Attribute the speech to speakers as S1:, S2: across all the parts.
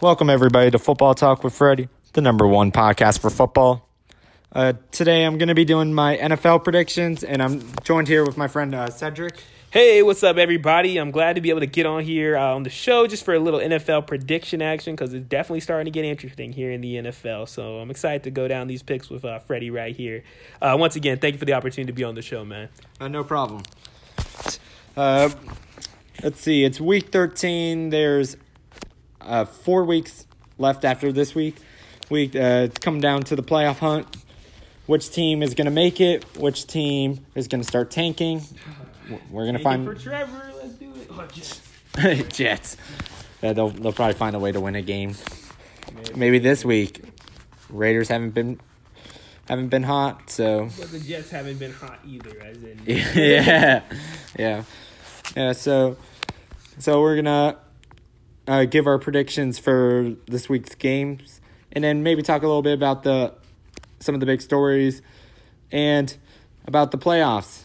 S1: Welcome, everybody, to Football Talk with Freddie, the number one podcast for football. Uh, today, I'm going to be doing my NFL predictions, and I'm joined here with my friend uh, Cedric.
S2: Hey, what's up, everybody? I'm glad to be able to get on here uh, on the show just for a little NFL prediction action because it's definitely starting to get interesting here in the NFL. So I'm excited to go down these picks with uh, Freddie right here. Uh, once again, thank you for the opportunity to be on the show, man.
S1: Uh, no problem. Uh, let's see. It's week 13. There's uh, four weeks left after this week. We uh, coming down to the playoff hunt. Which team is going to make it? Which team is going to start tanking? We're going to find
S2: for Trevor. Let's do it. Oh, Jets.
S1: Jets. Yeah, they'll they'll probably find a way to win a game. Maybe this week. Raiders haven't been haven't been hot, so
S2: But the Jets haven't been hot either, as in.
S1: yeah, yeah, yeah. So, so we're gonna uh, give our predictions for this week's games, and then maybe talk a little bit about the some of the big stories, and about the playoffs,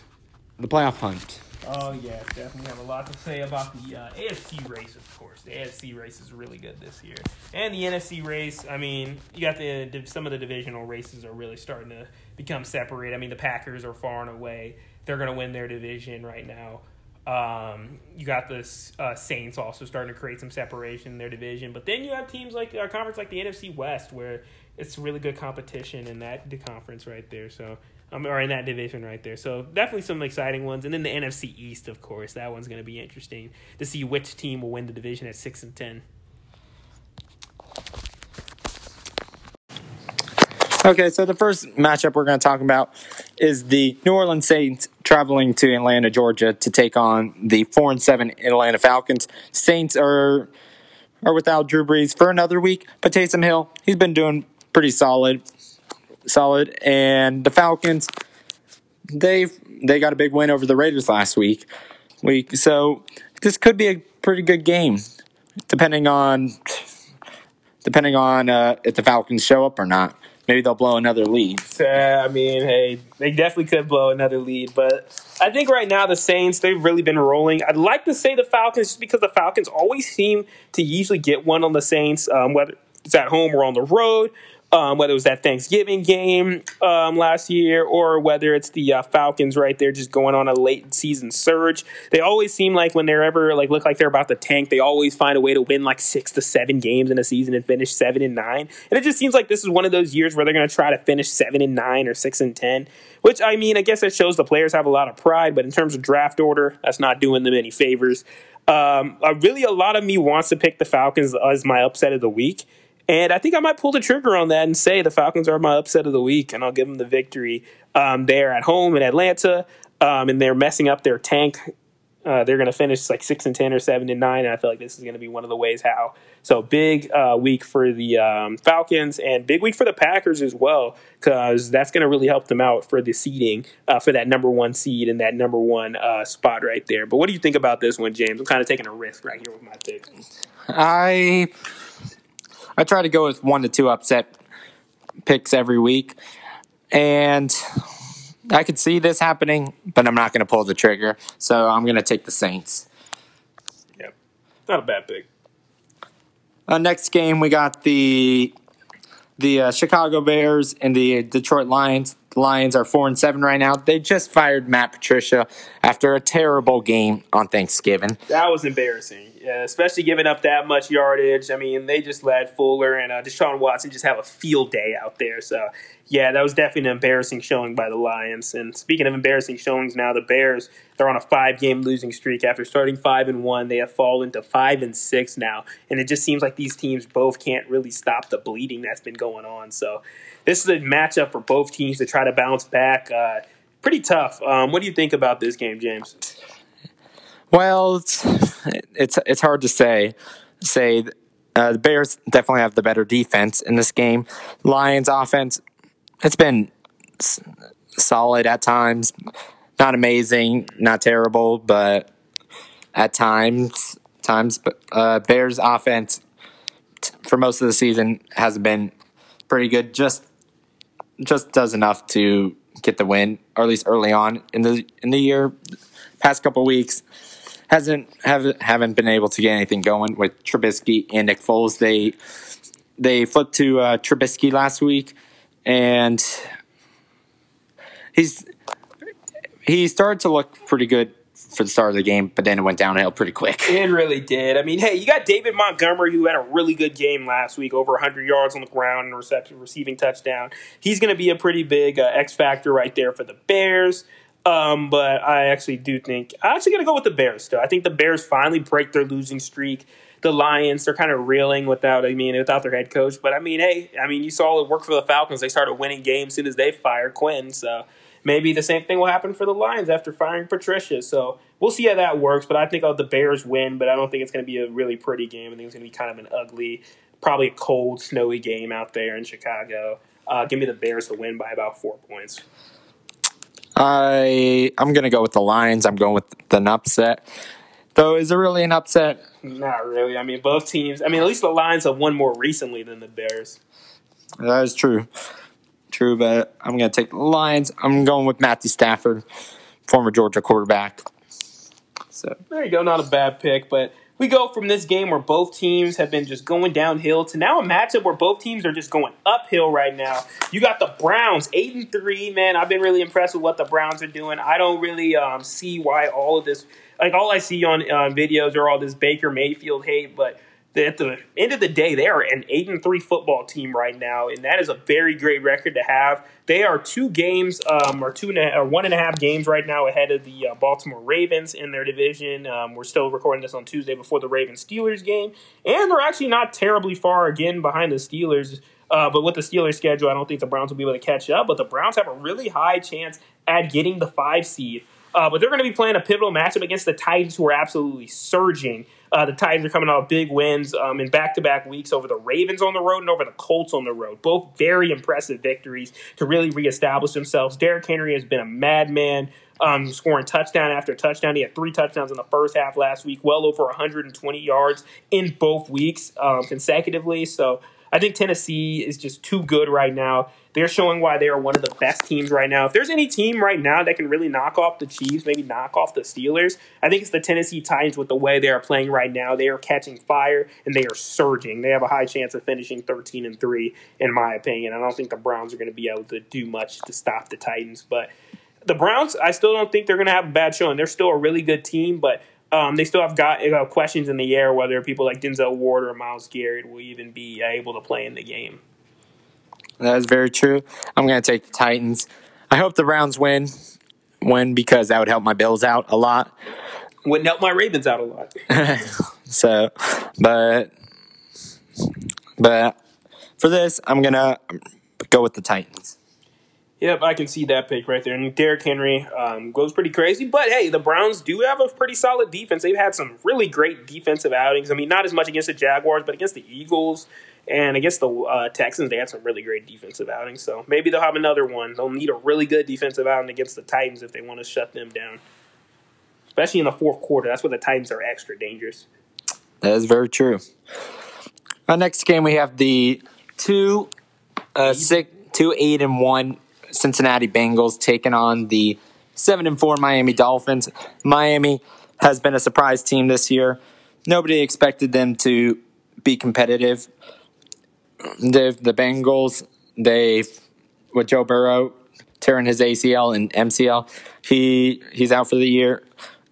S1: the playoff hunt.
S2: Oh yeah, definitely have a lot to say about the uh, AFC race, of course. The AFC race is really good this year, and the NFC race. I mean, you got the some of the divisional races are really starting to become separated. I mean, the Packers are far and away; they're going to win their division right now. Um, you got the uh, Saints also starting to create some separation in their division, but then you have teams like a conference like the NFC West where it's really good competition in that the conference right there. So um, or in that division right there. So definitely some exciting ones. And then the NFC East, of course, that one's going to be interesting to see which team will win the division at six and ten.
S1: Okay, so the first matchup we're going to talk about is the New Orleans Saints traveling to Atlanta, Georgia, to take on the four and seven Atlanta Falcons. Saints are are without Drew Brees for another week, but Taysom Hill he's been doing pretty solid, solid, and the Falcons they they got a big win over the Raiders last week. Week, so this could be a pretty good game, depending on depending on uh, if the Falcons show up or not maybe they'll blow another lead.
S2: I mean, hey, they definitely could blow another lead, but I think right now the Saints they've really been rolling. I'd like to say the Falcons just because the Falcons always seem to usually get one on the Saints, um, whether it's at home or on the road. Um, whether it was that Thanksgiving game um, last year or whether it's the uh, Falcons right there just going on a late season surge. They always seem like when they're ever like look like they're about to tank, they always find a way to win like six to seven games in a season and finish seven and nine. And it just seems like this is one of those years where they're going to try to finish seven and nine or six and ten. Which I mean, I guess it shows the players have a lot of pride, but in terms of draft order, that's not doing them any favors. Um, uh, really, a lot of me wants to pick the Falcons as my upset of the week. And I think I might pull the trigger on that and say the Falcons are my upset of the week, and I'll give them the victory. Um, they're at home in Atlanta, um, and they're messing up their tank. Uh, they're going to finish like six and ten or seven and nine, and I feel like this is going to be one of the ways how. So big uh, week for the um, Falcons, and big week for the Packers as well, because that's going to really help them out for the seeding uh, for that number one seed and that number one uh, spot right there. But what do you think about this one, James? I'm kind of taking a risk right here with my pick.
S1: I I try to go with one to two upset picks every week. And I could see this happening, but I'm not going to pull the trigger. So I'm going to take the Saints.
S2: Yep. Not a bad pick.
S1: Uh, next game, we got the the uh, Chicago Bears and the Detroit Lions. The Lions are four and seven right now. They just fired Matt Patricia after a terrible game on Thanksgiving.
S2: That was embarrassing, yeah, especially giving up that much yardage. I mean, they just let Fuller and uh, Deshaun Watson just have a field day out there. So, yeah, that was definitely an embarrassing showing by the Lions. And speaking of embarrassing showings, now the Bears they're on a five-game losing streak after starting five and one. They have fallen to five and six now, and it just seems like these teams both can't really stop the bleeding that's been going on. So, this is a matchup for both teams to try to bounce back. Uh, pretty tough. Um, what do you think about this game, James?
S1: Well, it's it's, it's hard to say. Say uh, the Bears definitely have the better defense in this game. Lions offense, it's been solid at times, not amazing, not terrible, but at times, times. Uh, Bears offense for most of the season has been pretty good. Just just does enough to get the win, or at least early on in the in the year. Past couple weeks, hasn't haven't haven't been able to get anything going with Trubisky and Nick Foles. They they flipped to uh, Trubisky last week, and he's he started to look pretty good for the start of the game, but then it went downhill pretty quick.
S2: It really did. I mean, hey, you got David Montgomery, who had a really good game last week, over 100 yards on the ground and reception, receiving touchdown. He's going to be a pretty big uh, X factor right there for the Bears. Um, but I actually do think I'm actually going to go with the Bears. Though I think the Bears finally break their losing streak. The Lions, they're kind of reeling without, I mean, without their head coach. But I mean, hey, I mean, you saw it work for the Falcons. They started winning games as soon as they fired Quinn. So maybe the same thing will happen for the Lions after firing Patricia. So we'll see how that works. But I think the Bears win, but I don't think it's going to be a really pretty game. I think it's going to be kind of an ugly, probably a cold, snowy game out there in Chicago. Uh, give me the Bears to win by about four points.
S1: I I'm gonna go with the Lions. I'm going with the upset. Though is it really an upset?
S2: Not really. I mean, both teams. I mean, at least the Lions have won more recently than the Bears.
S1: That is true. True, but I'm going to take the Lions. I'm going with Matthew Stafford, former Georgia quarterback.
S2: So there you go. Not a bad pick, but we go from this game where both teams have been just going downhill to now a matchup where both teams are just going uphill right now. You got the Browns eight and three. Man, I've been really impressed with what the Browns are doing. I don't really um, see why all of this, like all I see on uh, videos, are all this Baker Mayfield hate, but at the end of the day, they are an eight and three football team right now, and that is a very great record to have. They are two games, um, or two and a, or one and a half games right now ahead of the uh, Baltimore Ravens in their division. Um, we're still recording this on Tuesday before the Ravens Steelers game, and they're actually not terribly far again behind the Steelers. Uh, but with the Steelers schedule, I don't think the Browns will be able to catch up. But the Browns have a really high chance at getting the five seed. Uh, but they're going to be playing a pivotal matchup against the Titans, who are absolutely surging. Uh, the Titans are coming off big wins um, in back to back weeks over the Ravens on the road and over the Colts on the road. Both very impressive victories to really reestablish themselves. Derrick Henry has been a madman. Um, scoring touchdown after touchdown. He had three touchdowns in the first half last week, well over 120 yards in both weeks um, consecutively. So I think Tennessee is just too good right now. They're showing why they are one of the best teams right now. If there's any team right now that can really knock off the Chiefs, maybe knock off the Steelers, I think it's the Tennessee Titans with the way they are playing right now. They are catching fire and they are surging. They have a high chance of finishing 13 and 3 in my opinion. I don't think the Browns are going to be able to do much to stop the Titans, but the Browns, I still don't think they're going to have a bad showing. They're still a really good team, but um, they still have got uh, questions in the air whether people like Denzel Ward or Myles Garrett will even be able to play in the game.
S1: That is very true. I'm going to take the Titans. I hope the Browns win, win because that would help my Bills out a lot.
S2: Wouldn't help my Ravens out a lot.
S1: so, but but for this, I'm gonna go with the Titans.
S2: Yep, I can see that pick right there. And Derrick Henry um, goes pretty crazy. But hey, the Browns do have a pretty solid defense. They've had some really great defensive outings. I mean, not as much against the Jaguars, but against the Eagles and against the uh, Texans, they had some really great defensive outings. So maybe they'll have another one. They'll need a really good defensive outing against the Titans if they want to shut them down, especially in the fourth quarter. That's where the Titans are extra dangerous.
S1: That is very true. Our next game, we have the two, uh, six, two, eight, and one Cincinnati Bengals taking on the seven and four Miami Dolphins. Miami has been a surprise team this year. Nobody expected them to be competitive. The the Bengals, they with Joe Burrow tearing his ACL and MCL, he he's out for the year,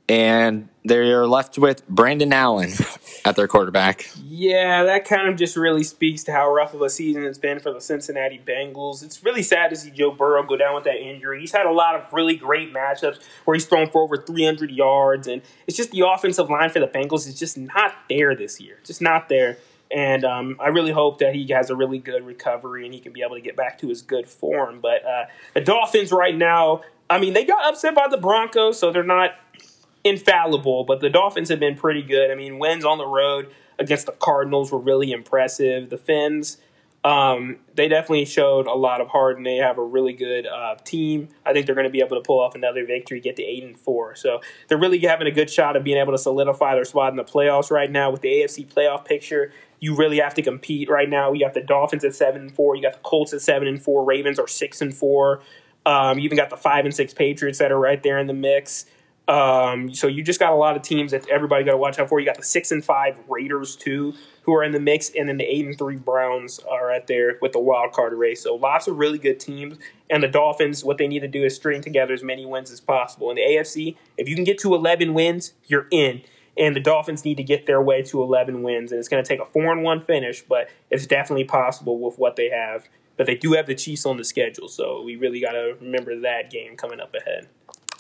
S1: and they're left with Brandon Allen at their quarterback.
S2: Yeah, that kind of just really speaks to how rough of a season it's been for the Cincinnati Bengals. It's really sad to see Joe Burrow go down with that injury. He's had a lot of really great matchups where he's thrown for over 300 yards, and it's just the offensive line for the Bengals is just not there this year. Just not there. And um, I really hope that he has a really good recovery and he can be able to get back to his good form. But uh, the Dolphins right now, I mean, they got upset by the Broncos, so they're not infallible, but the Dolphins have been pretty good. I mean, wins on the road against the Cardinals were really impressive. The Fins, um, they definitely showed a lot of heart, and they have a really good uh, team. I think they're going to be able to pull off another victory, get to eight and four. So they're really having a good shot of being able to solidify their spot in the playoffs right now with the AFC playoff picture. You really have to compete right now. You got the Dolphins at seven and four. You got the Colts at seven and four. Ravens are six and four. Um, you even got the five and six Patriots that are right there in the mix. Um, so you just got a lot of teams that everybody got to watch out for. You got the six and five Raiders too, who are in the mix, and then the eight and three Browns are right there with the wild card race. So lots of really good teams. And the Dolphins, what they need to do is string together as many wins as possible. In the AFC, if you can get to eleven wins, you're in. And the Dolphins need to get their way to eleven wins, and it's going to take a four and one finish, but it's definitely possible with what they have. But they do have the Chiefs on the schedule, so we really got to remember that game coming up ahead.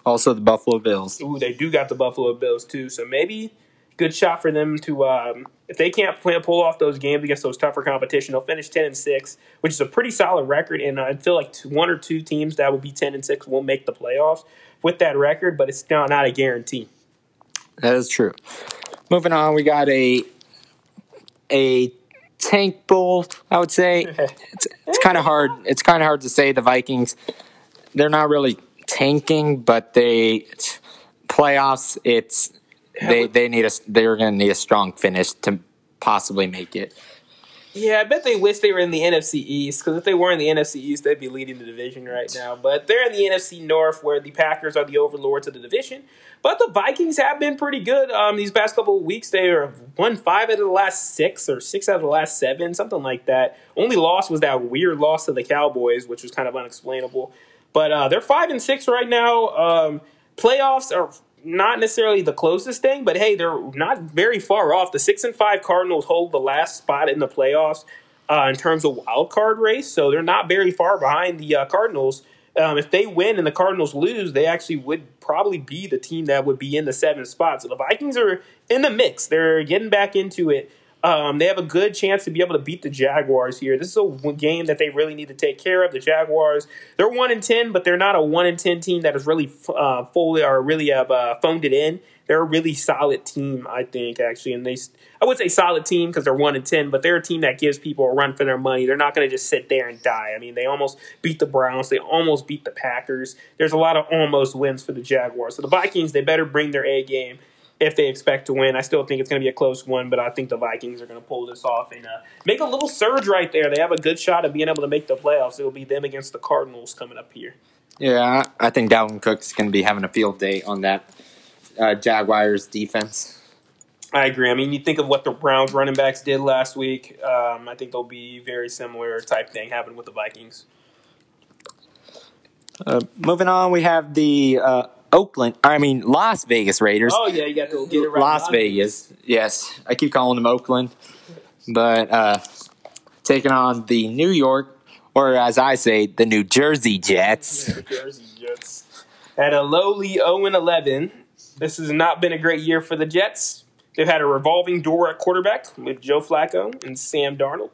S1: Also, the Buffalo Bills.
S2: Ooh, they do got the Buffalo Bills too. So maybe good shot for them to um, if they can't play, pull off those games against those tougher competition, they'll finish ten and six, which is a pretty solid record. And I feel like one or two teams that would be ten and six will make the playoffs with that record, but it's not not a guarantee.
S1: That is true. Moving on, we got a a tank bowl. I would say it's it's kind of hard. It's kind of hard to say the Vikings. They're not really tanking, but they playoffs. It's they they need a they're going to need a strong finish to possibly make it.
S2: Yeah, I bet they wish they were in the NFC East because if they were in the NFC East, they'd be leading the division right now. But they're in the NFC North, where the Packers are the overlords of the division. But the Vikings have been pretty good um, these past couple of weeks. They are won five out of the last six, or six out of the last seven, something like that. Only loss was that weird loss to the Cowboys, which was kind of unexplainable. But uh, they're five and six right now. Um, playoffs are not necessarily the closest thing, but hey, they're not very far off. The six and five Cardinals hold the last spot in the playoffs uh, in terms of wild card race, so they're not very far behind the uh, Cardinals. Um, if they win and the Cardinals lose, they actually would probably be the team that would be in the seventh spot. So the Vikings are in the mix. They're getting back into it. Um, they have a good chance to be able to beat the Jaguars here. This is a game that they really need to take care of. The Jaguars, they're one in ten, but they're not a one in ten team that is really uh, fully or really have uh, phoned it in. They're a really solid team, I think, actually, and they. I would say solid team because they're one in ten, but they're a team that gives people a run for their money. They're not going to just sit there and die. I mean, they almost beat the Browns. They almost beat the Packers. There's a lot of almost wins for the Jaguars. So the Vikings, they better bring their A game if they expect to win. I still think it's going to be a close one, but I think the Vikings are going to pull this off and uh, make a little surge right there. They have a good shot of being able to make the playoffs. It'll be them against the Cardinals coming up here.
S1: Yeah, I think Dalvin Cook's going to be having a field day on that uh, Jaguars defense.
S2: I agree. I mean, you think of what the Browns running backs did last week. Um, I think they'll be very similar type thing happening with the Vikings.
S1: Uh, moving on, we have the uh, Oakland, I mean Las Vegas Raiders.
S2: Oh yeah, you got to get it right.
S1: Las Vegas, yes. I keep calling them Oakland, but uh, taking on the New York, or as I say, the New Jersey Jets.
S2: New Jersey Jets at a lowly 0 and 11. This has not been a great year for the Jets. They've had a revolving door at quarterback with Joe Flacco and Sam Darnold.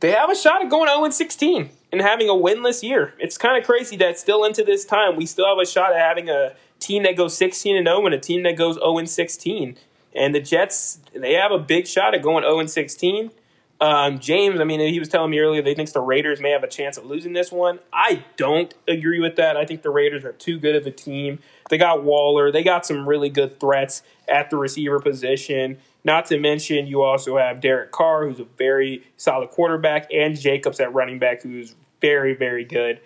S2: They have a shot at going 0 and 16 and having a winless year. It's kind of crazy that still into this time we still have a shot at having a team that goes 16 and 0 and a team that goes 0 and 16. And the Jets, they have a big shot at going 0 and 16. Um, James, I mean, he was telling me earlier they thinks the Raiders may have a chance of losing this one. I don't agree with that. I think the Raiders are too good of a team. They got Waller. They got some really good threats at the receiver position. Not to mention, you also have Derek Carr, who's a very solid quarterback, and Jacobs at running back, who's very, very good.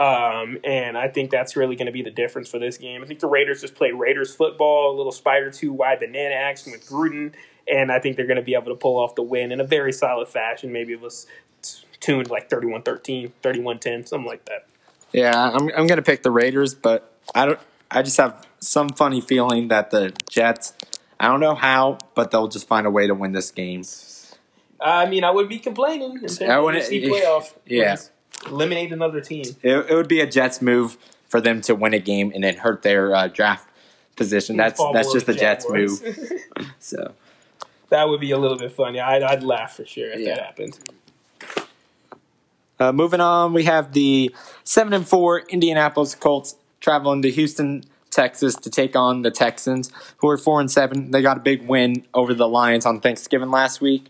S2: Um, and I think that's really going to be the difference for this game. I think the Raiders just play Raiders football, a little spider two wide banana action with Gruden, and I think they're going to be able to pull off the win in a very solid fashion. Maybe it was tuned like 31 13, 31 10, something like that.
S1: Yeah, I'm, I'm going to pick the Raiders, but I don't. I just have some funny feeling that the Jets. I don't know how, but they'll just find a way to win this game.
S2: I mean, I would be complaining.
S1: I wouldn't.
S2: Playoff.
S1: Yeah
S2: eliminate another team.
S1: It, it, would be a Jets move for them to win a game and then hurt their uh, draft position. That's that's just the Jets move. so
S2: that would be a little bit funny. I'd, I'd laugh for sure if yeah. that happened.
S1: Uh, moving on, we have the seven and four Indianapolis Colts traveling to Houston, Texas, to take on the Texans, who are four and seven. They got a big win over the Lions on Thanksgiving last week.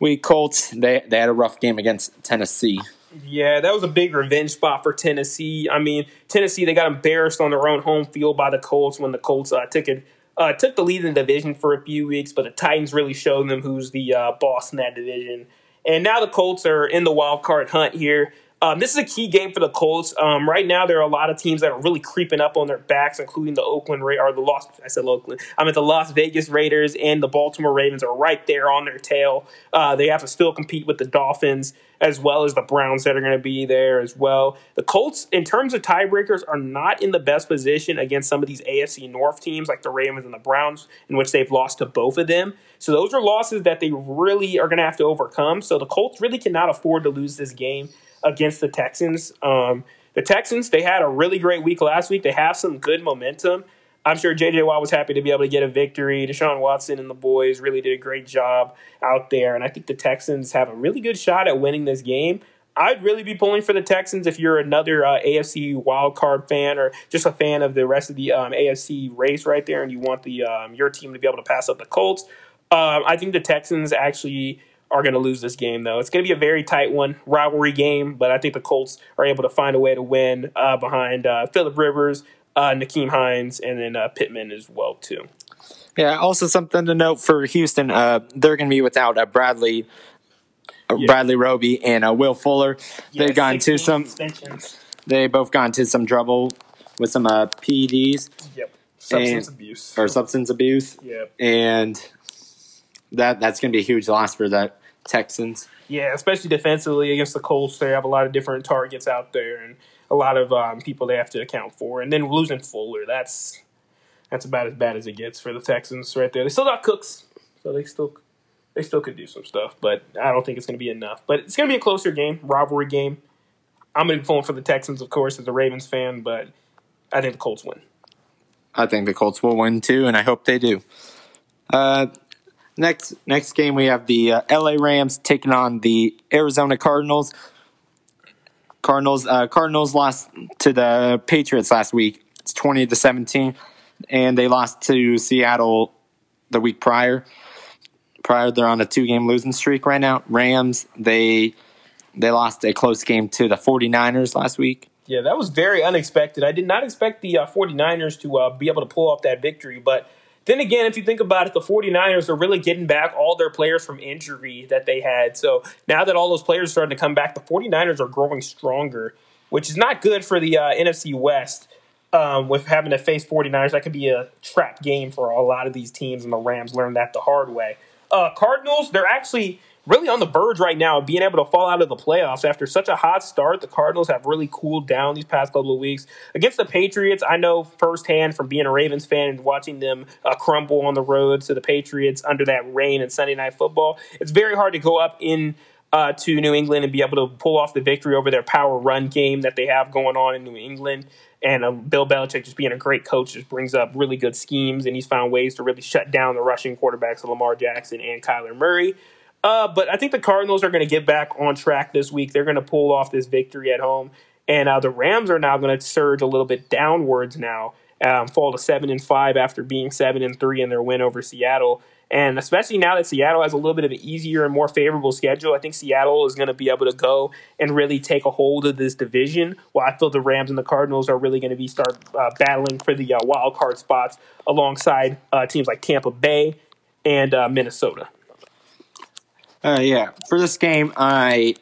S1: We Colts they they had a rough game against Tennessee.
S2: Yeah, that was a big revenge spot for Tennessee. I mean, Tennessee they got embarrassed on their own home field by the Colts when the Colts uh, took it uh, took the lead in the division for a few weeks, but the Titans really showed them who's the uh, boss in that division. And now the Colts are in the wild card hunt here. Um, this is a key game for the Colts. Um, right now, there are a lot of teams that are really creeping up on their backs, including the Oakland Ra- or the Los. I said Oakland. I'm at the Las Vegas Raiders and the Baltimore Ravens are right there on their tail. Uh, they have to still compete with the Dolphins as well as the Browns that are going to be there as well. The Colts, in terms of tiebreakers, are not in the best position against some of these AFC North teams like the Ravens and the Browns, in which they've lost to both of them. So those are losses that they really are going to have to overcome. So the Colts really cannot afford to lose this game against the Texans. Um, the Texans, they had a really great week last week. They have some good momentum. I'm sure JJ Watt was happy to be able to get a victory. Deshaun Watson and the boys really did a great job out there. And I think the Texans have a really good shot at winning this game. I'd really be pulling for the Texans if you're another uh, AFC wildcard fan or just a fan of the rest of the um, AFC race right there and you want the um, your team to be able to pass up the Colts. Um, I think the Texans actually are going to lose this game, though. It's going to be a very tight one, rivalry game, but I think the Colts are able to find a way to win uh, behind uh, Philip Rivers, uh, Nyheim Hines, and then uh, Pittman as well too.
S1: Yeah. Also, something to note for Houston: uh, they're going to be without uh, Bradley, uh,
S2: Yeah.
S1: Bradley Roby, and uh, Will Fuller.
S2: Yeah,
S1: They've gone to some. They both got into some trouble with some uh, PEDs
S2: Yep, substance
S1: And-
S2: abuse.
S1: or substance abuse,
S2: Yep.
S1: and that that's going to be a huge loss for the Texans.
S2: Yeah, especially defensively against the Colts, they have a lot of different targets out there and a lot of um, people they have to account for. And then losing Fuller, that's that's about as bad as it gets for the Texans right there. They still got Cooks, so they still they still could do some stuff, but I don't think it's going to be enough. But it's going to be a closer game, rivalry game. I'm going to be pulling for the Texans, of course, as a Ravens fan, but I think the Colts win.
S1: I think the Colts will win too, and I hope they do. Uh, next next game we have the uh, L.A. Rams taking on the Arizona Cardinals. Cardinals uh, Cardinals lost to the Patriots last week. It's twenty to seventeen, and they lost to Seattle the week prior. Prior, they're on a two game losing streak right now. Rams they they lost a close game to the 49ers last week.
S2: Yeah, that was very unexpected. I did not expect the uh, 49ers to uh, be able to pull off that victory. But then again, if you think about it, the 49ers are really getting back all their players from injury that they had. So now that all those players are starting to come back, the 49ers are growing stronger, which is not good for the uh, NFC West. Um, with having to face 49ers, that could be a trap game for a lot of these teams, and the Rams learned that the hard way. Uh, Cardinals, they're actually really on the verge right now of being able to fall out of the playoffs after such a hot start. The Cardinals have really cooled down these past couple of weeks against the Patriots. I know firsthand from being a Ravens fan and watching them uh, crumble on the road to the Patriots under that rain and Sunday night football. It's very hard to go up in. Uh, to New England and be able to pull off the victory over their power run game that they have going on in New England. And um, Bill Belichick, just being a great coach, just brings up really good schemes, and he's found ways to really shut down the rushing quarterbacks of Lamar Jackson and Kyler Murray. Uh, but I think the Cardinals are going to get back on track this week. They're going to pull off this victory at home, and uh, the Rams are now going to surge a little bit downwards now, um, fall to seven and five after being seven and three in their win over Seattle. And especially now that Seattle has a little bit of an easier and more favorable schedule, I think Seattle is going to be able to go and really take a hold of this division. While I feel the Rams and the Cardinals are really going to be start uh, battling for the uh, wild card spots alongside uh, teams like Tampa Bay and uh, Minnesota.
S1: Uh, yeah, for this game, I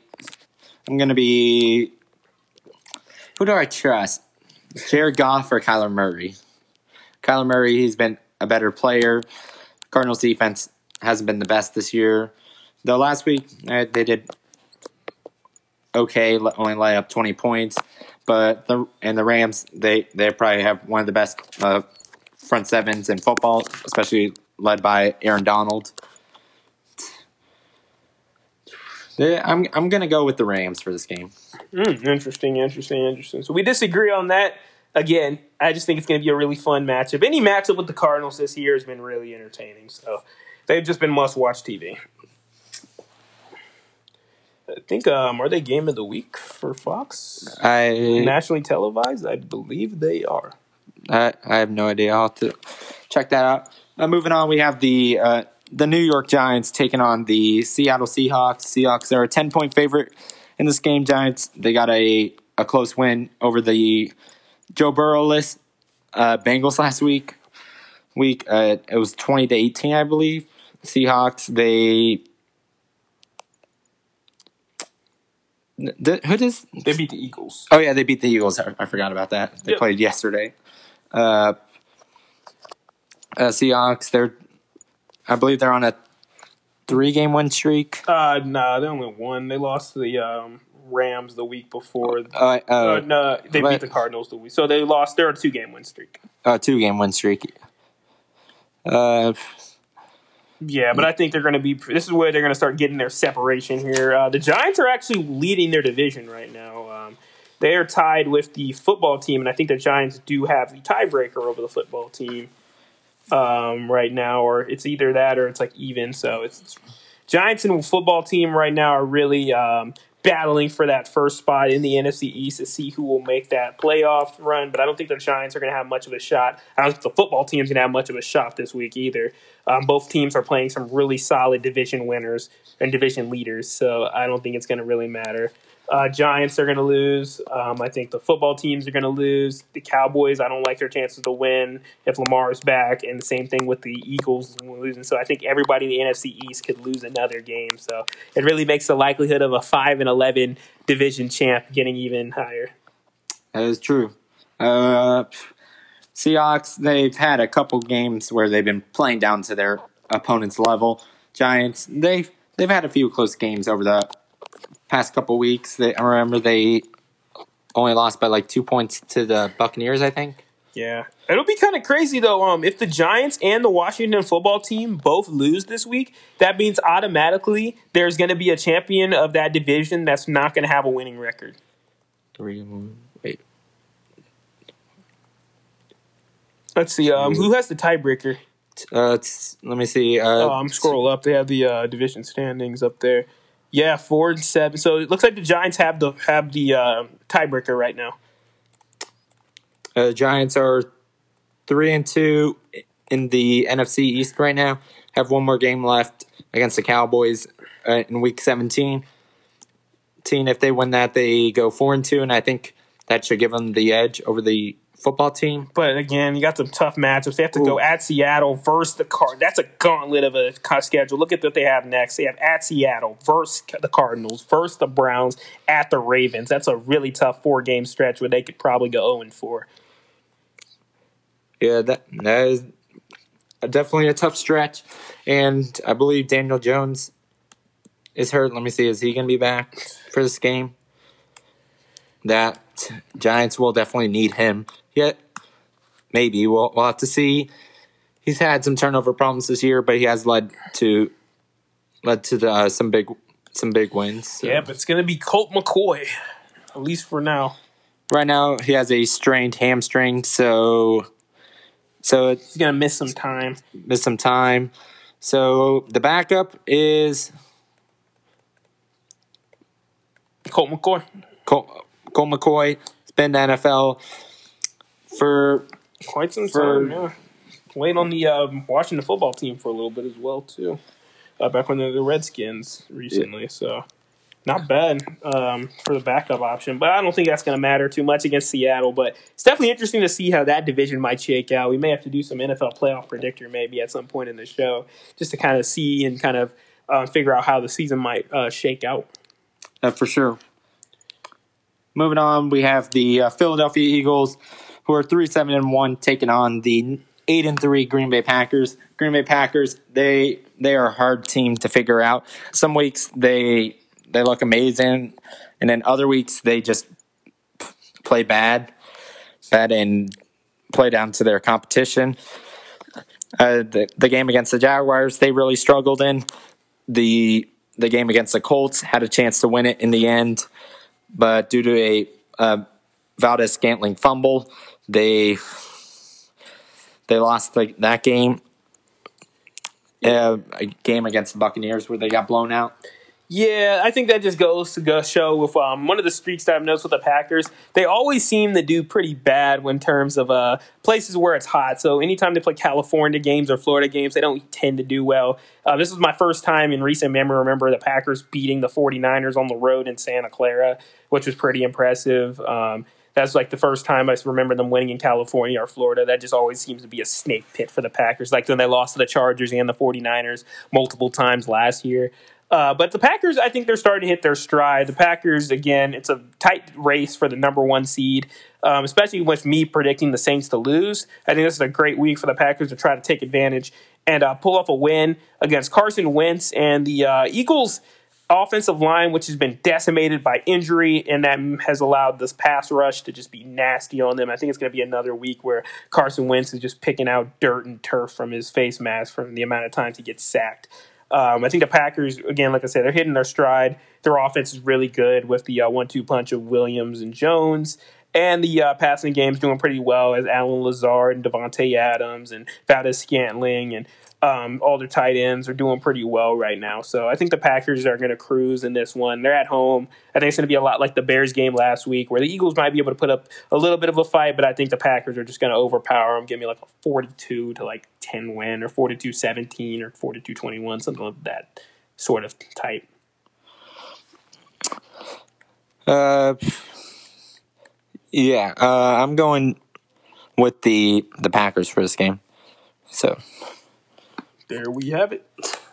S1: I'm gonna be. Who do I trust? Jared Goff or Kyler Murray? Kyler Murray, he's been a better player. Cardinals defense hasn't been the best this year. Though last week uh, they did okay, only lay up 20 points. But the and the Rams, they they probably have one of the best uh, front sevens in football, especially led by Aaron Donald. Yeah, I'm I'm gonna go with the Rams for this game.
S2: Mm, interesting, interesting, interesting. So we disagree on that. Again, I just think it's going to be a really fun matchup. Any matchup with the Cardinals this year has been really entertaining. So they've just been must watch TV. I think um, are they game of the week for Fox?
S1: I
S2: Nationally televised? I believe they are.
S1: I, I have no idea. I'll have to check that out. Uh, moving on, we have the uh, the New York Giants taking on the Seattle Seahawks. Seahawks are a ten point favorite in this game. Giants they got a a close win over the Joe Burrowless uh, Bengals last week. Week uh, it was twenty to eighteen, I believe. Seahawks they The, who does?
S2: They beat the Eagles.
S1: Oh yeah, they beat the Eagles. I, I forgot about that. They
S2: Yep.
S1: played yesterday. Uh, uh, Seahawks. They're, I believe they're on a three-game win streak.
S2: Uh, nah, they only won. They lost to the um, Rams the week before.
S1: Uh,
S2: Uh,
S1: uh,
S2: no, they
S1: but-
S2: beat the Cardinals the week. So they lost. They're a two game win streak.
S1: uh, two-game win streak. Uh,
S2: Yeah, but I think they're going to be. This is where they're going to start getting their separation here. Uh, the Giants are actually leading their division right now. Um, they are tied with the football team, and I think the Giants do have the tiebreaker over the football team um, right now, or it's either that or it's like even. So it's Giants and football team right now are really um, battling for that first spot in the NFC East to see who will make that playoff run. But I don't think the Giants are going to have much of a shot. I don't think the football team's going to have much of a shot this week either. Um, both teams are playing some really solid division winners and division leaders, so I don't think it's going to really matter. Uh, Giants are going to lose. Um, I think the football teams are going to lose. The Cowboys, I don't like their chances to win if Lamar is back, and the same thing with the Eagles losing. So I think everybody in the NFC East could lose another game. So it really makes the likelihood of a five and eleven division champ getting even higher.
S1: that is true. Uh, Seahawks. They've had a couple games where they've been playing down to their opponent's level. Giants. They've they've had a few close games over the past couple weeks. They, I remember they only lost by like two points to the Buccaneers. I think.
S2: Yeah, it'll be kind of crazy though. Um, if the Giants and the Washington football team both lose this week, that means automatically there's going to be a champion of that division that's not going to have a winning record.
S1: Three. one, Wait.
S2: Let's see. Um, who has the tiebreaker?
S1: Uh, let me see. Uh,
S2: Oh, I'm scroll up. They have the uh, division standings up there. Yeah, four and seven. So it looks like the Giants have the have the uh, tiebreaker right now.
S1: Uh, Giants are three and two in the NFC East right now. Have one more game left against the Cowboys uh, in Week 17. Team, if they win that, they go four and two, and I think that should give them the edge over the football team.
S2: But again, you got some tough matchups. They have to go at Seattle versus the Card. That's a gauntlet of a schedule. Look at what they have next. They have at Seattle versus the Cardinals versus the Browns at the Ravens. That's a really tough four game stretch where they could probably go 0 and 4.
S1: Yeah, that that is definitely a tough stretch, and I believe Daniel Jones is hurt. Let me see, is he going to be back for this game? That Giants will definitely need him. Yet, maybe we'll we'll have to see. He's had some turnover problems this year, but he has led to led to the, uh, some big some big wins. So
S2: Yeah, but it's going to be Colt McCoy, at least for now.
S1: right now he has a strained hamstring, so so it's
S2: He's going to miss some time.
S1: Miss some time. So the backup is
S2: Colt McCoy.
S1: Colt, Cole McCoy. He's been the NFL for
S2: Quite some
S1: For-
S2: time, yeah. Played on the um, Washington football team for a little bit as well, too. Uh, back when they were the Redskins recently, so not bad um, for the backup option. But I don't think that's going to matter too much against Seattle. But it's definitely interesting to see how that division might shake out. We may have to do some NFL playoff predictor maybe at some point in the show just to kind of see and kind of uh, figure out how the season might uh, shake out.
S1: uh, for sure. Moving on, we have the uh, Philadelphia Eagles, who are three seven and one, taking on the eight and three Green Bay Packers. Green Bay Packers, they they are a hard team to figure out. Some weeks they they look amazing, and then other weeks they just play bad, bad and play down to their competition. Uh, the, the game against the Jaguars, they really struggled in. The the game against the Colts had a chance to win it in the end, but due to a uh, Valdes-Scantling fumble, they they lost the, that game. Uh, a game against the Buccaneers where they got blown out.
S2: Yeah, I think that just goes to go show with um, one of the streaks that I've noticed with the Packers. They always seem to do pretty bad when terms of uh, places where it's hot. So anytime they play California games or Florida games, they don't tend to do well. Uh, this was my first time in recent memory remember the Packers beating the 49ers on the road in Santa Clara, which was pretty impressive. Um, that's like the first time I remember them winning in California or Florida. That just always seems to be a snake pit for the Packers. Like when they lost to the Chargers and the 49ers multiple times last year. Uh, but the Packers, I think they're starting to hit their stride. The Packers, again, it's a tight race for the number one seed, um, especially with me predicting the Saints to lose. I think this is a great week for the Packers to try to take advantage and uh, pull off a win against Carson Wentz and the uh, Eagles offensive line, which has been decimated by injury, and that has allowed this pass rush to just be nasty on them. I think it's going to be another week where Carson Wentz is just picking out dirt and turf from his face mask from the amount of times he gets sacked. Um, I think the Packers, again, like I said, they're hitting their stride. Their offense is really good with the uh, one-two punch of Williams and Jones. And the uh, passing game's doing pretty well as Allen Lazard and Davante Adams and Valdes-Scantling and um, all their tight ends are doing pretty well right now. So I think the Packers are going to cruise in this one. They're at home. I think it's going to be a lot like the Bears game last week, where the Eagles might be able to put up a little bit of a fight, but I think the Packers are just going to overpower them, give me like a 42 to like 10 win, or 42 17, or 42 21, something of that sort of type.
S1: Uh, yeah, uh, I'm going with the the Packers for this game. So
S2: there we have it.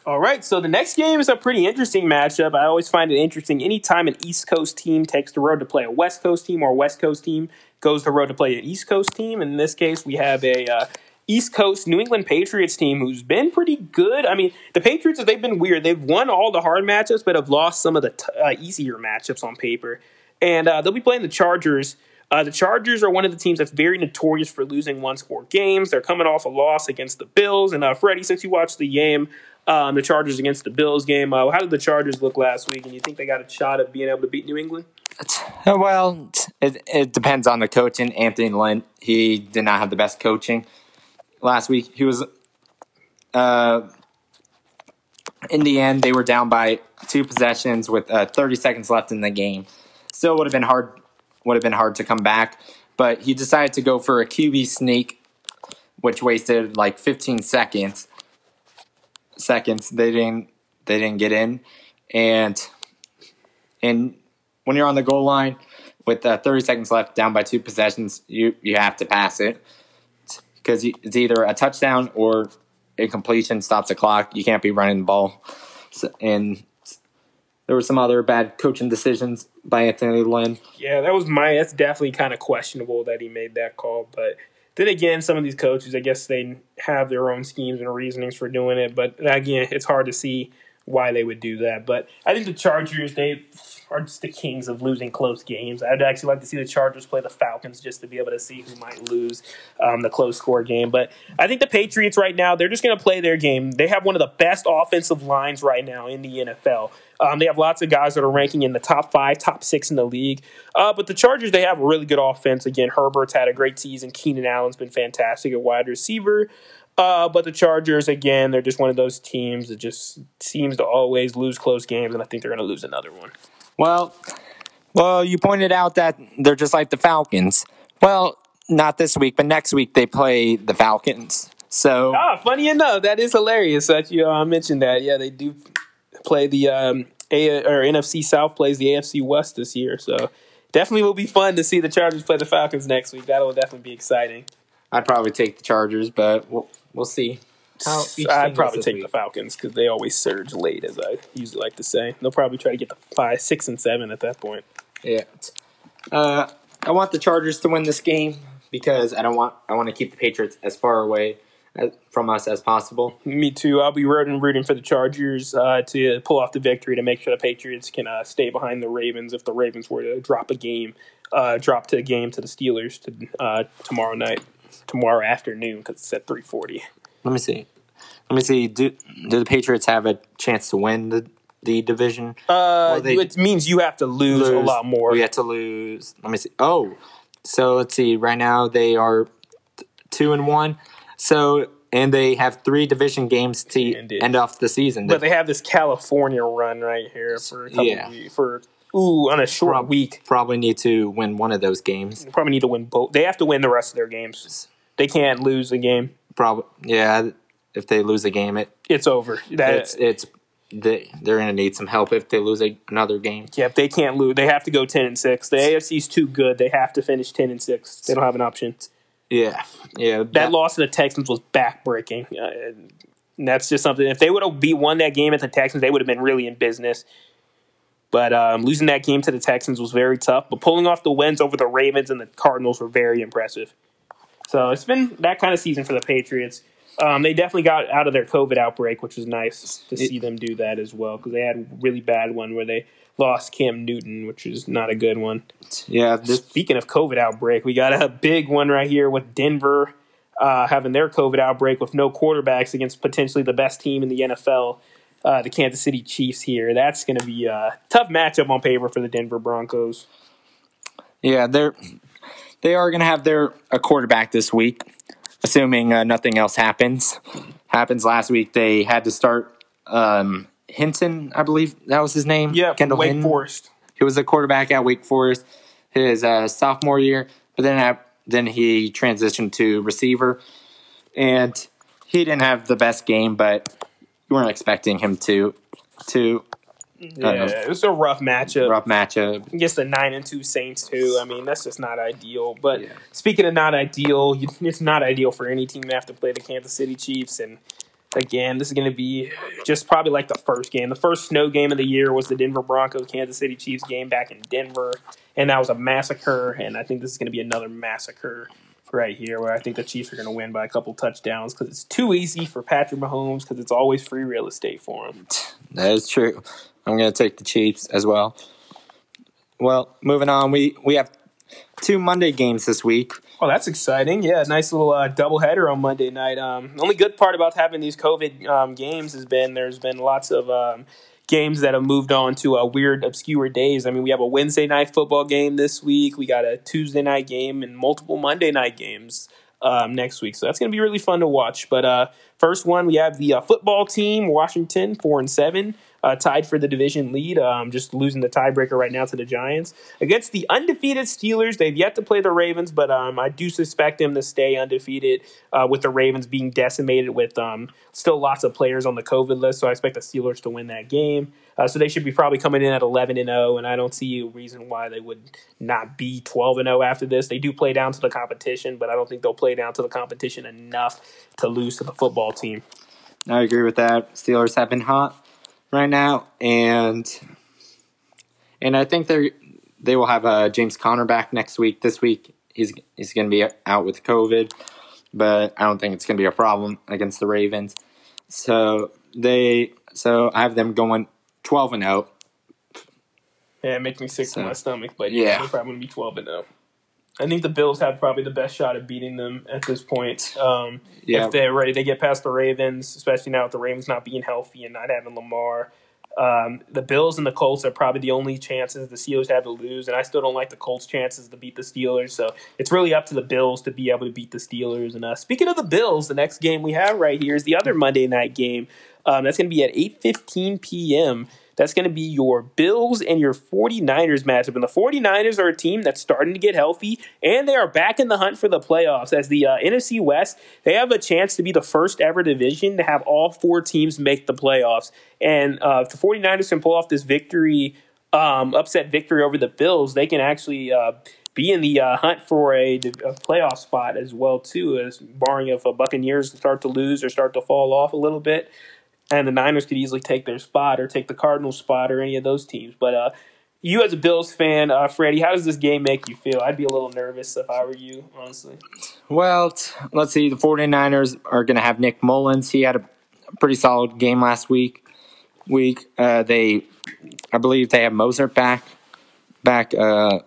S2: All right, so the next game is a pretty interesting matchup. I always find it interesting anytime an East Coast team takes the road to play a West Coast team or a West Coast team goes the road to play an East Coast team. In this case, we have a uh, East Coast New England Patriots team who's been pretty good. I mean, the Patriots they've been weird. They've won all the hard matchups, but have lost some of the t- uh, easier matchups on paper. And uh, they'll be playing the Chargers. Uh, the Chargers are one of the teams that's very notorious for losing one score games. They're coming off a loss against the Bills. And uh, Freddie, since you watched the game, um, the Chargers against the Bills game, uh, how did the Chargers look last week? And you think they got a shot at being able to beat New England?
S1: Well, it, it depends on the coaching. Anthony Lynn, he did not have the best coaching last week. He was, uh, in the end, they were down by two possessions with uh, 30 seconds left in the game. Still would have been hard would have been hard to come back. But he decided to go for a QB sneak, which wasted like 15 seconds. Seconds they didn't they didn't get in, and and when you're on the goal line with uh, 30 seconds left, down by two possessions, you you have to pass it because it's either a touchdown or a completion stops the clock. You can't be running the ball, so, and there were some other bad coaching decisions by Anthony Lynn.
S2: Yeah, that was my. That's definitely kind of questionable that he made that call. But then again, some of these coaches, I guess they have their own schemes and reasonings for doing it. But again, it's hard to see why they would do that. But I think the Chargers, they are just the kings of losing close games. I'd actually like to see the Chargers play the Falcons just to be able to see who might lose um, the close score game. But I think the Patriots right now, they're just going to play their game. They have one of the best offensive lines right now in the NFL. Um, they have lots of guys that are ranking in the top five, top six in the league. Uh, but the Chargers, they have a really good offense. Again, Herbert's had a great season. Keenan Allen's been fantastic at wide receiver. Uh, but the Chargers, again, they're just one of those teams that just seems to always lose close games, and I think they're going to lose another one.
S1: Well, well, you pointed out that they're just like the Falcons. Well, not this week, but next week they play the Falcons. So,
S2: ah, funny enough, that is hilarious that you uh, mentioned that. Yeah, they do play the um, A or NFC South plays the AFC West this year, so definitely will be fun to see the Chargers play the Falcons next week. That will definitely be exciting.
S1: I'd probably take the Chargers, but we'll, we'll see.
S2: How I'd probably take week. the Falcons because they always surge late, as I usually like to say. They'll probably try to get the five, six, and seven at that point.
S1: Yeah. Uh, I want the Chargers to win this game because I don't want I want to keep the Patriots as far away as, from us as possible.
S2: Me too. I'll be rooting rooting for the Chargers uh, to pull off the victory to make sure the Patriots can uh, stay behind the Ravens if the Ravens were to drop a game, uh, drop to a game to the Steelers to uh, tomorrow night tomorrow afternoon because it's at three forty.
S1: Let me see. Let me see. Do do the Patriots have a chance to win the the division?
S2: Uh, it means you have to lose, lose, a lot more.
S1: We have to lose. Let me see. Oh, so let's see. Right now they are two and one. So and they have three division games to Indeed. end off the season.
S2: But they have this California run right here for a couple yeah. for ooh on a short week.
S1: Probably need to win one of those games.
S2: Probably need to win both. They have to win the rest of their games. They can't lose a game.
S1: Probably, yeah. If they lose a game, it
S2: it's over. That,
S1: it's it's they they're going to need some help if they lose a, another game.
S2: Yeah, if they can't lose, they have to go ten and six. The AFC's too good. They have to finish ten and six. They don't have an option.
S1: Yeah, yeah.
S2: That, that loss to the Texans was backbreaking. Uh, And that's just something. If they would have beat won that game at the Texans, they would have been really in business. But um, losing that game to the Texans was very tough. But pulling off the wins over the Ravens and the Cardinals were very impressive. So it's been that kind of season for the Patriots. Um, they definitely got out of their COVID outbreak, which was nice to see them do that as well because they had a really bad one where they lost Cam Newton, which is not a good one.
S1: Yeah. This,
S2: Speaking of COVID outbreak, we got a big one right here with Denver uh, having their COVID outbreak with no quarterbacks against potentially the best team in the NFL, uh, the Kansas City Chiefs. Here, that's going to be a tough matchup on paper for the Denver Broncos.
S1: yeah, they're they are going to have their a quarterback this week, assuming uh, nothing else happens. Happens last week. They had to start um, Hinton, I believe that was his name.
S2: Yeah,
S1: Kendall
S2: Wake
S1: Hinton.
S2: Forest.
S1: He was a quarterback at Wake Forest his uh, sophomore year, but then at, then he transitioned to receiver, and he didn't have the best game, but you weren't expecting him to to
S2: Yeah, it was a rough matchup.
S1: rough matchup.
S2: against the nine and two Saints too. I mean, that's just not ideal. But
S1: Yeah.
S2: speaking of not ideal, it's not ideal for any team to have to play the Kansas City Chiefs. And again, this is going to be just probably like the first game. The first snow game of the year was the Denver Broncos Kansas City Chiefs game back in Denver, and that was a massacre. And I think this is going to be another massacre right here, where I think the Chiefs are going to win by a couple touchdowns because it's too easy for Patrick Mahomes because it's always free real estate for him.
S1: That is true. I'm going to take the Chiefs as well. Well, moving on, we we have two Monday games this week.
S2: Oh, that's exciting! Yeah, nice little uh, doubleheader on Monday night. Um, the only good part about having these COVID um, games has been there's been lots of um, games that have moved on to uh, weird, obscure days. I mean, we have a Wednesday night football game this week. We got a Tuesday night game and multiple Monday night games um, next week. So that's going to be really fun to watch. But uh, first one, we have the uh, football team, Washington, four and seven. Uh, tied for the division lead, um, just losing the tiebreaker right now to the Giants. Against the undefeated Steelers, they've yet to play the Ravens, but um, I do suspect them to stay undefeated uh, with the Ravens being decimated with um, still lots of players on the COVID list. So I expect the Steelers to win that game. Uh, so they should be probably coming in at 11 and 0, and I don't see a reason why they would not be 12 and 0 after this. They do play down to the competition, but I don't think they'll play down to the competition enough to lose to the football team.
S1: I agree with that. Steelers have been hot right now, and and I think they they will have uh, James Conner back next week. This week he's he's going to be out with COVID, but I don't think it's going to be a problem against the Ravens. So they so I have them going twelve and oh. out.
S2: Yeah, it makes me sick
S1: So-
S2: to my stomach, but
S1: Yeah.
S2: they're probably going to be 12 and 0. I think the Bills have probably the best shot at beating them at this point. Um,
S1: Yeah.
S2: If they're ready to get past the Ravens, especially now with the Ravens not being healthy and not having Lamar. Um, the Bills and the Colts are probably the only chances the Steelers have to lose, and I still don't like the Colts' chances to beat the Steelers. So it's really up to the Bills to be able to beat the Steelers. And uh, speaking of the Bills, the next game we have right here is the other Monday night game. Um, that's going to be at 8:15 p.m. That's going to be your Bills and your 49ers matchup. And the 49ers are a team that's starting to get healthy, and they are back in the hunt for the playoffs. As the uh, NFC West, they have a chance to be the first ever division to have all four teams make the playoffs. And uh, if the 49ers can pull off this victory, um, upset victory over the Bills, they can actually. Uh, be in the uh, hunt for a, a playoff spot as well too, as barring if a Buccaneers start to lose or start to fall off a little bit and the Niners could easily take their spot or take the Cardinals spot or any of those teams. But uh, you as a Bills fan, uh, Freddie, how does this game make you feel? I'd be a little nervous if I were you, honestly.
S1: Well, let's see. The 49ers are going to have Nick Mullens. He had a pretty solid game last week. Week uh, they, I believe they have Mostert back, back, uh,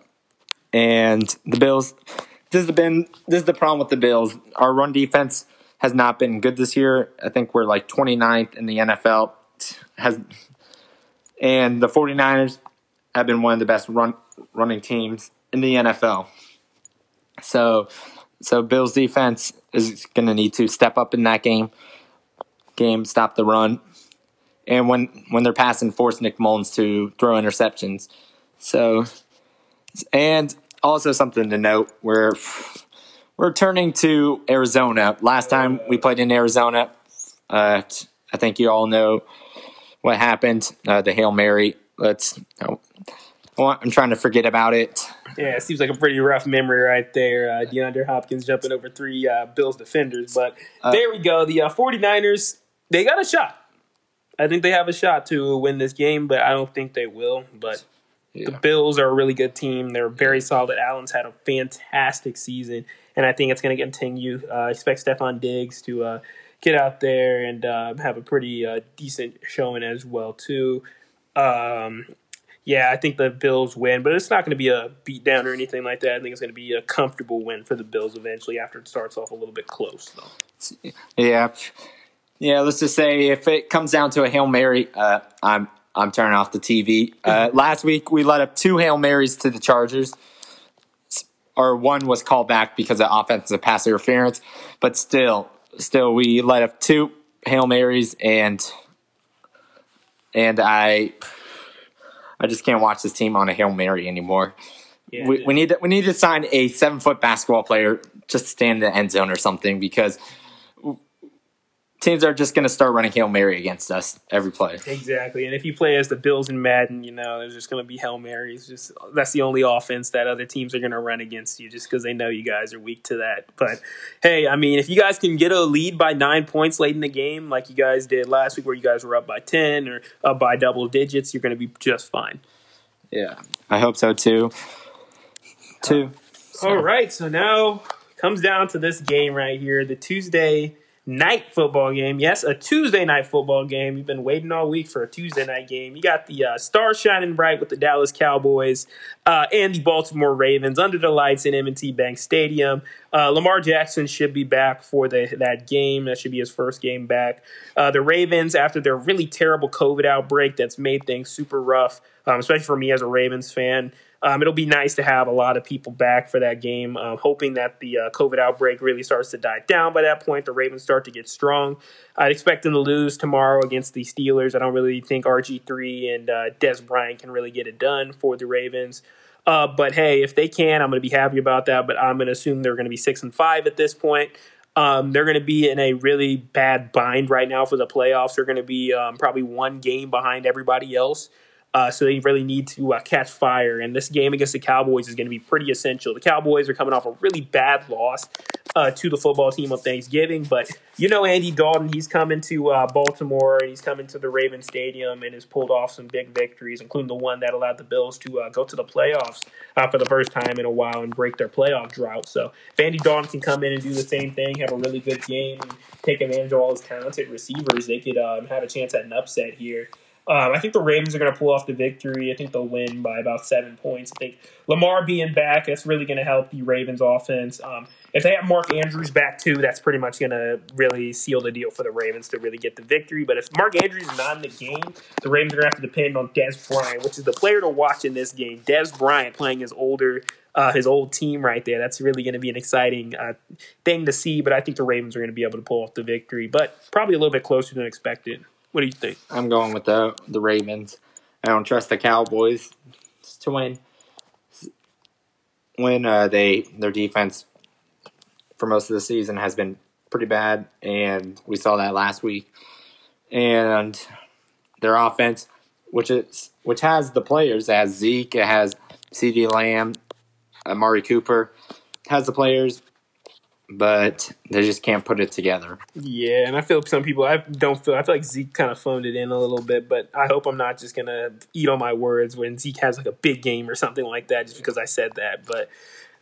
S1: and the Bills. This has been this is the problem with the Bills. Our run defense has not been good this year. I think we're like 29th in the NFL. Has and the 49ers have been one of the best run running teams in the NFL. So so Bills defense is going to need to step up in that game. Game stop the run, and when when they're passing, force Nick Mullens to throw interceptions. So, and also something to note: we're we're turning to Arizona. Last time we played in Arizona, uh, I think you all know what happened. Uh, the hail mary. Let's. oh, I'm trying to forget about it.
S2: Yeah, it seems like a pretty rough memory right there. Uh, DeAndre Hopkins jumping over three uh, Bills defenders. But there we go. The uh, 49ers, they got a shot. I think they have a shot to win this game, but I don't think they will. But
S1: Yeah.
S2: the Bills are a really good team. They're very solid. Allen's had a fantastic season, and I think it's going to continue. Uh, I expect Stefon Diggs to uh, get out there and uh, have a pretty uh, decent showing as well too. Um, yeah, I think the Bills win, but it's not going to be a beatdown or anything like that. I think it's going to be a comfortable win for the Bills eventually after it starts off a little bit close, though.
S1: Yeah, yeah. Let's just say if it comes down to a hail mary, uh, I'm I'm turning off the TV. Uh, last week we let up two hail marys to the Chargers, or one was called back because of offensive pass interference, but still, still we let up two hail marys, and and I I just can't watch this team on a hail mary anymore.
S2: Yeah,
S1: we, we need to, we need to sign a seven foot basketball player just to stand in the end zone or something because teams are just going to start running hail mary against us every play.
S2: Exactly, and if you play as the Bills in Madden, you know there's just going to be hail marys. Just that's the only offense that other teams are going to run against you, just because they know you guys are weak to that. But hey, I mean, if you guys can get a lead by nine points late in the game, like you guys did last week, where you guys were up by ten or up by double digits, you're going to be just fine.
S1: Yeah, I hope so too. Two.
S2: All right, so now comes down to this game right here, the Tuesday night football game. Yes, a Tuesday night football game. You've been waiting all week for a Tuesday night game. You got the uh, stars shining bright with the Dallas Cowboys uh, and the Baltimore Ravens under the lights in M&T Bank Stadium. Uh, Lamar Jackson should be back for the, that game. That should be his first game back. Uh, the Ravens, after their really terrible COVID outbreak that's made things super rough, um, especially for me as a Ravens fan, um, it'll be nice to have a lot of people back for that game. Um, hoping that the uh, COVID outbreak really starts to die down by that point. The Ravens start to get strong. I'd expect them to lose tomorrow against the Steelers. I don't really think RG3 and uh, Dez Bryant can really get it done for the Ravens. Uh, but hey, if they can, I'm going to be happy about that. But I'm going to assume they're going to be six and five at this point. Um, they're going to be in a really bad bind right now for the playoffs. They're going to be um, probably one game behind everybody else. Uh, so they really need to uh, catch fire. And this game against the Cowboys is going to be pretty essential. The Cowboys are coming off a really bad loss uh, to the football team on Thanksgiving, but you know Andy Dalton, he's coming to uh, Baltimore and he's coming to the Raven Stadium and has pulled off some big victories, including the one that allowed the Bills to uh, go to the playoffs uh, for the first time in a while and break their playoff drought. So if Andy Dalton can come in and do the same thing, have a really good game, and take advantage of all his talented receivers, they could um, have a chance at an upset here. Um, I think the Ravens are going to pull off the victory. I think they'll win by about seven points. I think Lamar being back, that's really going to help the Ravens offense. Um, if they have Mark Andrews back too, that's pretty much going to really seal the deal for the Ravens to really get the victory. But if Mark Andrews is not in the game, the Ravens are going to have to depend on Dez Bryant, which is the player to watch in this game. Dez Bryant playing his older. Uh, his old team right there. That's really going to be an exciting uh, thing to see, but I think the Ravens are going to be able to pull off the victory, but probably a little bit closer than expected. What do you think?
S1: I'm going with the the Ravens. I don't trust the Cowboys to win. When uh, they their defense for most of the season has been pretty bad, and we saw that last week. And their offense, which is which has the players, it has Zeke, it has CeeDee Lamb, Amari Cooper, has the players, but they just can't put it together.
S2: Yeah, and I feel some people I don't feel I feel like Zeke kind of phoned it in a little bit, but I hope I'm not just gonna eat on my words when Zeke has like a big game or something like that just because I said that. But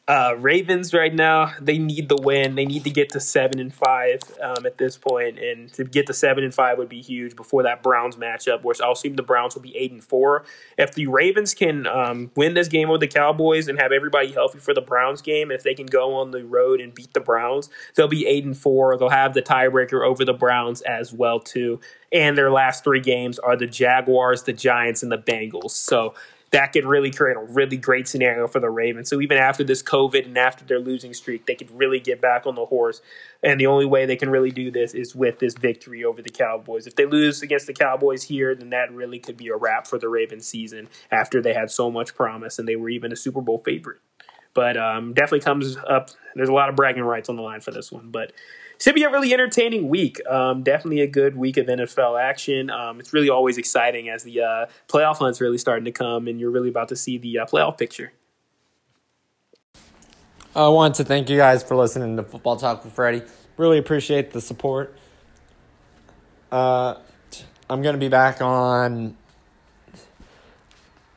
S2: uh, Ravens right now they need the win. They need to get to seven and five um, at this point, and to get to seven and five would be huge before that Browns matchup, which I'll assume the Browns will be eight and four. If the Ravens can um, win this game with the Cowboys and have everybody healthy for the Browns game, if they can go on the road and beat the Browns, they'll be eight and four. They'll have the tiebreaker over the Browns as well too. And their last three games are the Jaguars, the Giants, and the Bengals. So that could really create a really great scenario for the Ravens. So even after this COVID and after their losing streak, they could really get back on the horse. And the only way they can really do this is with this victory over the Cowboys. If they lose against the Cowboys here, then that really could be a wrap for the Ravens season after they had so much promise and they were even a Super Bowl favorite. But um, definitely comes up. There's a lot of bragging rights on the line for this one. But should be a really entertaining week. Um, definitely a good week of NFL action. Um, it's really always exciting as the uh, playoff hunt's really starting to come, and you're really about to see the uh, playoff picture.
S1: I want to thank you guys for listening to Football Talk with Freddie. Really appreciate the support. Uh, I'm gonna be back on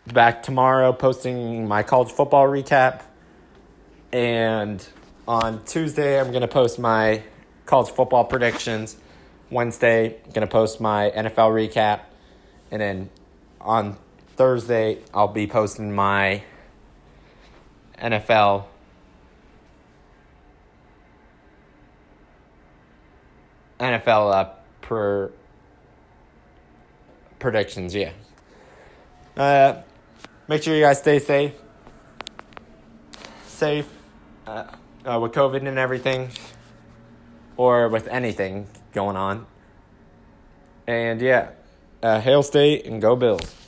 S1: back tomorrow, posting my college football recap, and on Tuesday I'm gonna post my college football predictions. Wednesday, I'm gonna post my NFL recap, and then on Thursday I'll be posting my NFL NFL uh, per predictions. Yeah. Uh, make sure you guys stay safe. Safe uh, uh, with COVID and everything, or with anything going on. And yeah, uh, Hail State and go Bills.